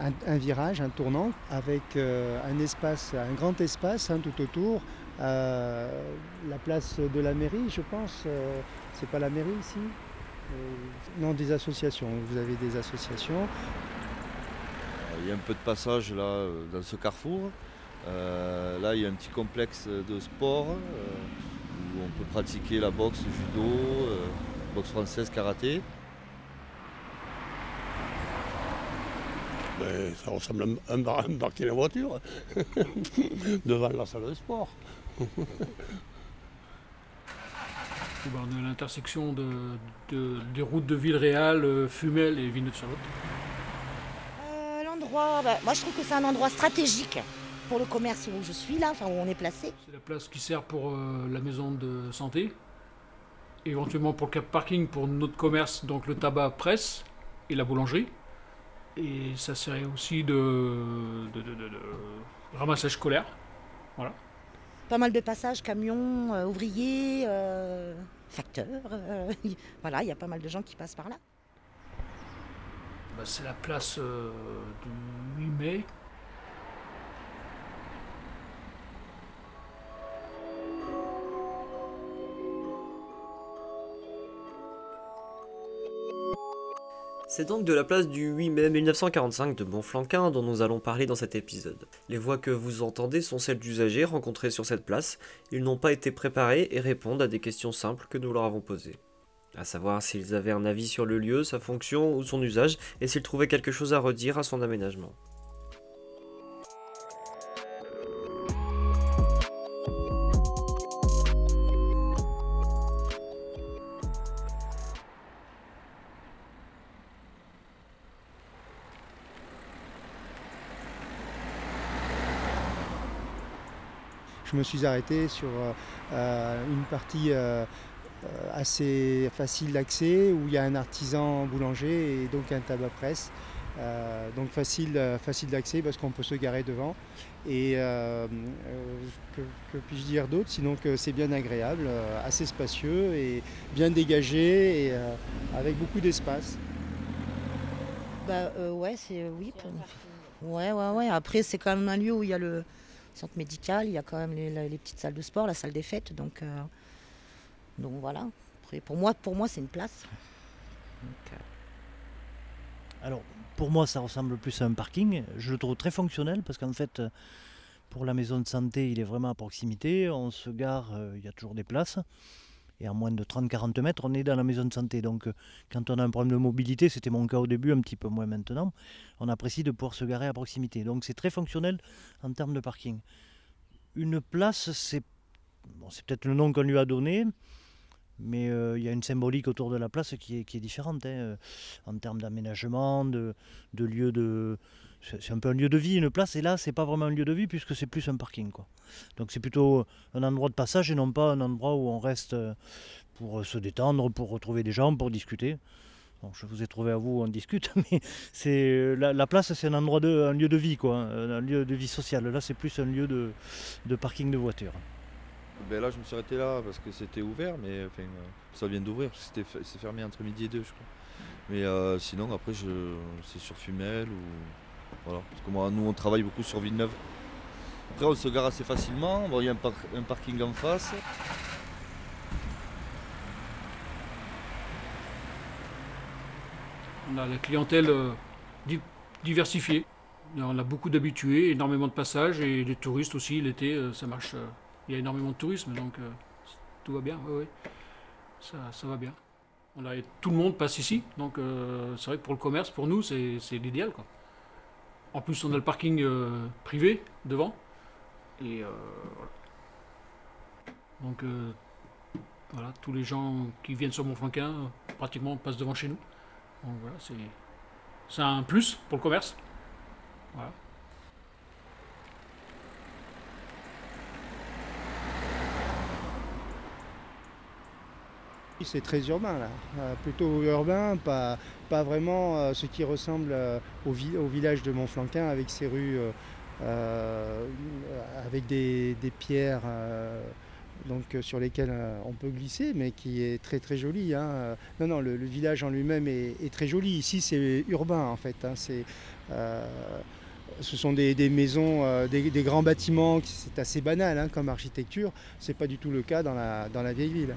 un, virage, un tournant, avec un espace, un grand espace hein, tout autour. la place de la mairie, je pense. c'est pas la mairie ici? Non, des associations. Vous avez des associations. Il y a un peu de passage là dans ce carrefour. là, il y a un petit complexe de sport où on peut pratiquer la boxe, judo, boxe française, karaté. Ben, ça ressemble à un, un parking de voiture devant la salle de sport. On est à l'intersection de, des routes de Villeréal, euh, Fumel et Villeneuve-Charlotte. Euh, L'endroit, bah, moi je trouve que c'est un endroit stratégique pour le commerce où je suis là, enfin où on est placé. C'est la place qui sert pour euh, la maison de santé, éventuellement pour le parking pour notre commerce, donc le tabac presse et la boulangerie. Et ça serait aussi de, ramassage scolaire. Voilà. Pas mal de passages, camions, euh, ouvriers, euh, facteurs. Euh, voilà, il y a pas mal de gens qui passent par là. Bah, c'est la place du 8 mai C'est donc de la place du 8 mai 1945 de Montflanquin dont nous allons parler dans cet épisode. Les voix que vous entendez sont celles d'usagers rencontrés sur cette place. Ils n'ont pas été préparés et répondent à des questions simples que nous leur avons posées. À savoir s'ils avaient un avis sur le lieu, sa fonction ou son usage, et s'ils trouvaient quelque chose à redire à son aménagement. Je me suis arrêté sur euh, euh, une partie euh, assez facile d'accès où il y a un artisan boulanger et donc un tabac presse. donc facile, facile d'accès parce qu'on peut se garer devant. Et que, puis-je dire d'autre? Sinon que c'est bien agréable, assez spacieux et bien dégagé et avec beaucoup d'espace. Bah ouais, c'est oui. Ouais, ouais, ouais. Après, c'est quand même un lieu où il y a le, centre médical, il y a quand même les, petites salles de sport, la salle des fêtes. Donc, euh, donc voilà. pour moi, pour moi c'est une place. Alors, pour moi, ça ressemble plus à un parking. Je le trouve très fonctionnel parce qu'en fait, pour la maison de santé, il est vraiment à proximité. On se gare, euh, il y a toujours des places. Et à moins de 30-40 mètres, on est dans la maison de santé. Donc, quand on a un problème de mobilité, c'était mon cas au début, un petit peu moins maintenant, on apprécie de pouvoir se garer à proximité. Donc, c'est très fonctionnel en termes de parking. Une place, c'est bon, peut-être le nom qu'on lui a donné, mais euh, il y a une symbolique autour de la place qui est, différente hein, euh, en termes d'aménagement, de, de lieu de, c'est un peu un lieu de vie, une place, et là, c'est pas vraiment un lieu de vie puisque c'est plus un parking. Quoi. Donc c'est plutôt un endroit de passage et non pas un endroit où on reste euh, pour se détendre, pour retrouver des gens, pour discuter. je vous ai trouvé à vous, on discute, mais c'est la, place, c'est un endroit de, un lieu de vie, quoi, un lieu de vie sociale. Là, c'est plus un lieu de, parking de voitures. Ben là, je me suis arrêté là parce que c'était ouvert, mais ça vient d'ouvrir, c'est fermé entre midi et deux, je crois. Mais euh, sinon, après, c'est sur Fumel ou voilà, parce que moi, nous, on travaille beaucoup sur Villeneuve. Après, on se gare assez facilement. il y a un, parking en face. On a la clientèle euh, diversifiée. On a beaucoup d'habitués, énormément de passages et des touristes aussi. L'été, euh, ça marche. Il y a énormément de tourisme, donc tout va bien. Ça, va bien. Tout le monde passe ici, donc c'est vrai que pour le commerce, pour nous, c'est l'idéal. En plus, on a le parking euh, privé devant. Et euh, Donc, euh, voilà, tous les gens qui viennent sur Montfranquin, pratiquement, passent devant chez nous. Donc, voilà, c'est un plus pour le commerce. Voilà. C'est très urbain là, euh, plutôt urbain, pas, pas vraiment euh, ce qui ressemble euh, au, village de Montflanquin avec ses rues avec des, pierres donc, sur lesquelles on peut glisser, mais qui est très très joli. Hein. Non, non, le, village en lui-même est, très joli. Ici c'est urbain en fait. Hein. Euh, ce sont des, des maisons, des, des grands bâtiments, c'est assez banal hein, comme architecture. C'est pas du tout le cas dans la, dans la vieille ville.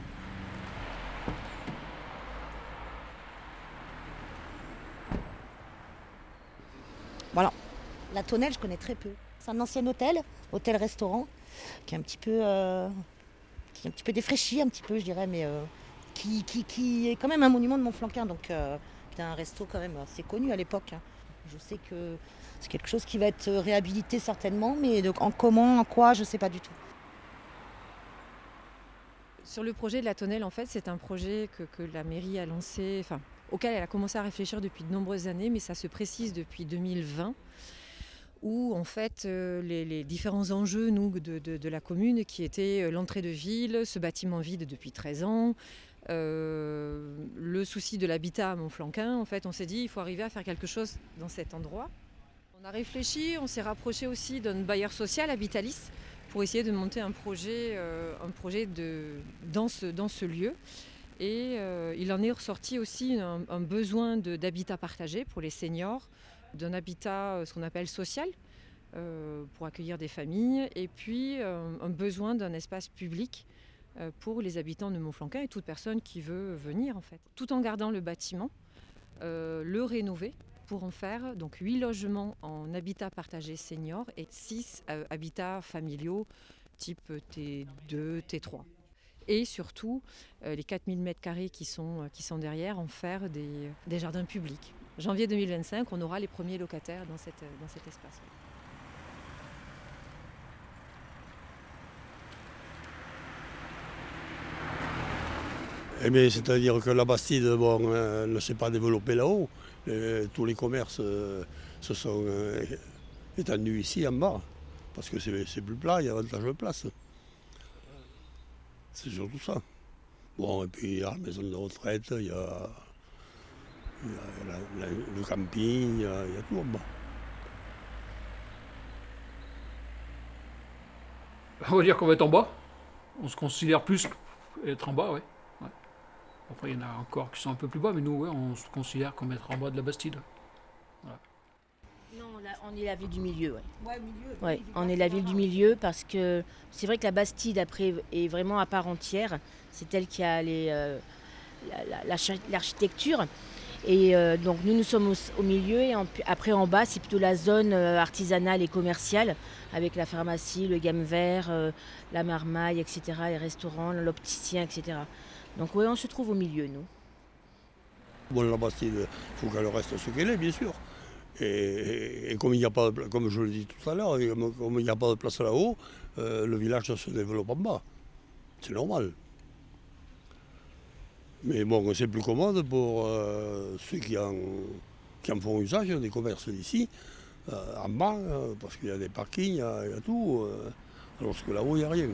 La tonnelle, je connais très peu. C'est un ancien hôtel, hôtel-restaurant, qui est un petit peu, euh, qui est un petit peu défraîchi, un petit peu, je dirais, mais euh, qui, qui- qui est quand même un monument de Montflanquin. Donc, euh, c'est un resto quand même assez connu à l'époque. hein. Je sais que c'est quelque chose qui va être réhabilité certainement, mais donc, en comment, en quoi, je ne sais pas du tout. Sur le projet de la tonnelle, en fait, c'est un projet que, que la mairie a lancé, enfin, auquel elle a commencé à réfléchir depuis de nombreuses années, mais ça se précise depuis 2020, où en fait euh, les, différents enjeux nous, de, la commune, qui étaient euh, l'entrée de ville, ce bâtiment vide depuis 13 ans, euh, le souci de l'habitat à Montflanquin, en fait, on s'est dit il faut arriver à faire quelque chose dans cet endroit. On a réfléchi, on s'est rapproché aussi d'un bailleur social, Habitalis, pour essayer de monter un projet, un projet de, dans ce lieu. Et euh, il en est ressorti aussi un, besoin d'habitat partagé pour les seniors, d'un habitat, euh, ce qu'on appelle social, euh, pour accueillir des familles, et puis un besoin d'un espace public pour les habitants de Montflanquin et toute personne qui veut venir en fait. Tout en gardant le bâtiment, le rénover pour en faire donc 8 logements en habitat partagé senior et 6 habitats familiaux type T2, T3. Et surtout, euh, les 4000 m2 qui sont, euh, qui sont derrière, en faire des, des jardins publics. Janvier 2025, on aura les premiers locataires dans, cette, dans cet espace. Eh bien, c'est-à-dire que la Bastide euh, ne s'est pas développée là-haut. Euh, tous les commerces euh, se sont euh, étendus ici en bas. Parce que c'est plus plat, il y a davantage de place. C'est surtout ça. Bon, et puis il y a la maison de retraite, il y a, le camping, il y a, il y a tout en bas. On va dire qu'on va être en bas. On se considère plus être en bas. Ouais. Après, il y en a encore qui sont un peu plus bas, mais nous, ouais, on se considère comme être en bas de la Bastide. On est la ville du milieu. Ouais. Ouais, on est la ville du milieu parce que c'est vrai que la Bastide après est vraiment à part entière. C'est elle qui a les, euh, la- la- l'archi- l'architecture. Et euh, donc nous, nous sommes au, au milieu et en- après en bas, c'est plutôt la zone euh, artisanale et commerciale avec la pharmacie, le gamme vert, euh, la marmaille, etc., les restaurants, l'opticien, etc. Donc oui, on se trouve au milieu, nous. Bon, la Bastide, il faut qu'elle reste ce qu'elle est, bien sûr. Et, comme il n'y a pas de comme je le dis tout à l'heure, comme il n'y a pas de place là-haut, euh, le village se développe en bas. C'est normal. Mais bon, c'est plus commode pour euh, ceux qui en, qui en font usage des commerces d'ici, euh, en bas, parce qu'il y a des parkings, il y a, y tout, alors que là-haut, il n'y a rien.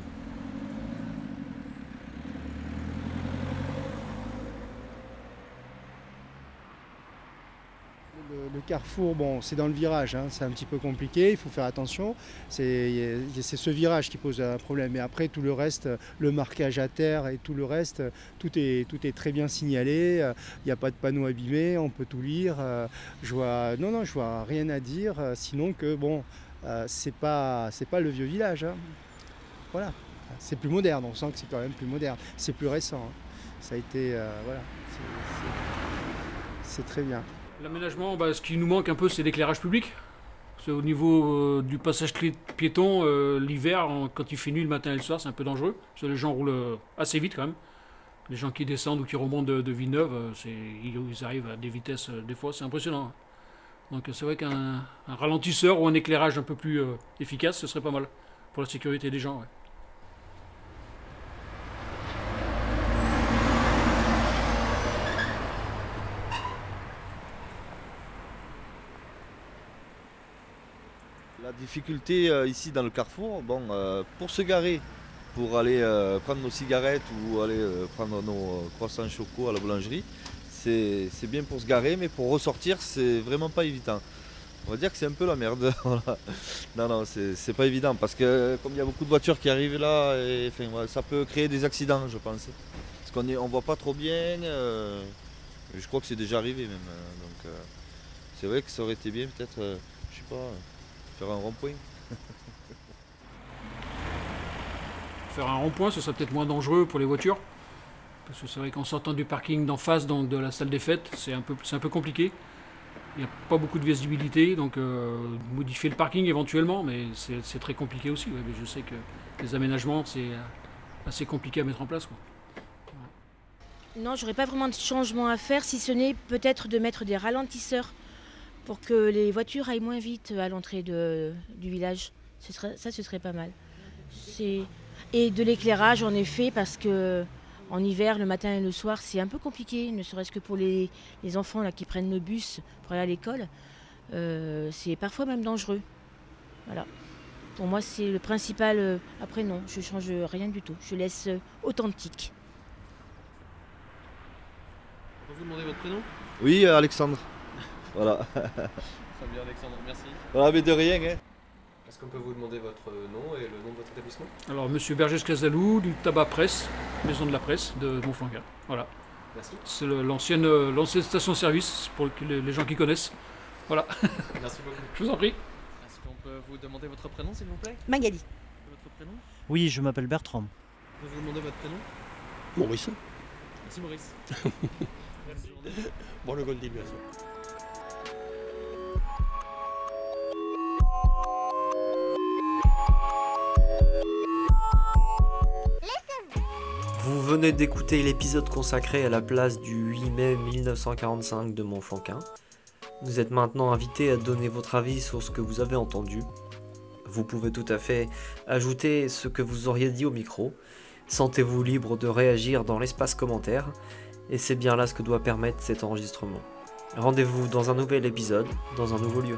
Le, carrefour, bon, c'est dans le virage, hein, c'est un petit peu compliqué, il faut faire attention. C'est ce virage qui pose un problème. Mais après, tout le reste, le marquage à terre et tout le reste, tout est, tout est très bien signalé. Il n'y a pas de panneau abîmé, on peut tout lire. Je vois, non, non, je vois rien à dire, sinon que, bon, euh, c'est pas, pas le vieux village. hein. Voilà, c'est plus moderne, on sent que c'est quand même plus moderne. C'est plus récent. hein. Ça a été, euh, voilà, c'est très bien. L'aménagement, bah, ce qui nous manque un peu, c'est l'éclairage public. Au niveau euh, du passage piéton, euh, l'hiver, quand il fait nuit le matin et le soir, c'est un peu dangereux. Parce que les gens roulent euh, assez vite quand même. Les gens qui descendent ou qui remontent de, de Villeneuve, ils, arrivent à des vitesses, des fois, c'est impressionnant. Donc euh, c'est vrai qu'un un ralentisseur ou un éclairage un peu plus efficace, ce serait pas mal pour la sécurité des gens. Difficulté euh, ici dans le carrefour, bon, euh, pour se garer, pour aller euh, prendre nos cigarettes ou aller prendre nos croissants chocos à la boulangerie, c'est bien pour se garer, mais pour ressortir, c'est vraiment pas évident. On va dire que c'est un peu la merde. Non, non, c'est pas évident parce que comme il y a beaucoup de voitures qui arrivent là, ça peut créer des accidents, je pense. Parce qu'on est- on voit pas trop bien. je crois que c'est déjà arrivé même. donc, c'est vrai que ça aurait été bien peut-être, je sais pas, faire un rond-point. Faire un rond-point, ce serait peut-être moins dangereux pour les voitures. Parce que c'est vrai qu'en sortant du parking d'en face, donc de la salle des fêtes, c'est un peu, c'est un peu compliqué. Il n'y a pas beaucoup de visibilité, donc euh, modifier le parking éventuellement, mais c'est très compliqué aussi. ouais, mais je sais que les aménagements, c'est euh, assez compliqué à mettre en place. quoi. Non, j'aurais pas vraiment de changement à faire, si ce n'est peut-être de mettre des ralentisseurs pour que les voitures aillent moins vite à l'entrée de- du village. Ce serait, ça, ce serait pas mal. C'est- Et de l'éclairage, en effet, parce que en hiver, le matin et le soir, c'est un peu compliqué, ne serait-ce que pour les, les enfants là, qui prennent le bus pour aller à l'école. Euh, c'est parfois même dangereux. Voilà. Pour moi, c'est le principal. euh, Après, non, je change rien du tout. Je laisse euh, authentique. On peut vous demander votre prénom? Oui, Alexandre. Voilà. Très bien Alexandre, merci. Voilà, mais de rien, hein. Est-ce qu'on peut vous demander votre nom et le nom de votre établissement? Alors, Monsieur Berger Casalou, du Tabac Presse, maison de la presse de Montflanquin. Voilà. Merci. C'est l'ancienne euh, l'ancienne station-service pour les, les gens qui connaissent. Voilà. Merci beaucoup. Je vous en prie. Est-ce qu'on peut vous demander votre prénom s'il vous plaît? Magali. Votre prénom? Oui, je m'appelle Bertrand. Peut vous demander votre prénom? Maurice, Merci Maurice. Merci journée. bonne continuation. Vous venez d'écouter l'épisode consacré à la place du 8 mai 1945 de Montflanquin. Vous êtes maintenant invité à donner votre avis sur ce que vous avez entendu. Vous pouvez tout à fait ajouter ce que vous auriez dit au micro. Sentez-vous libre de réagir dans l'espace commentaire, et c'est bien là ce que doit permettre cet enregistrement. Rendez-vous dans un nouvel épisode, dans un nouveau lieu.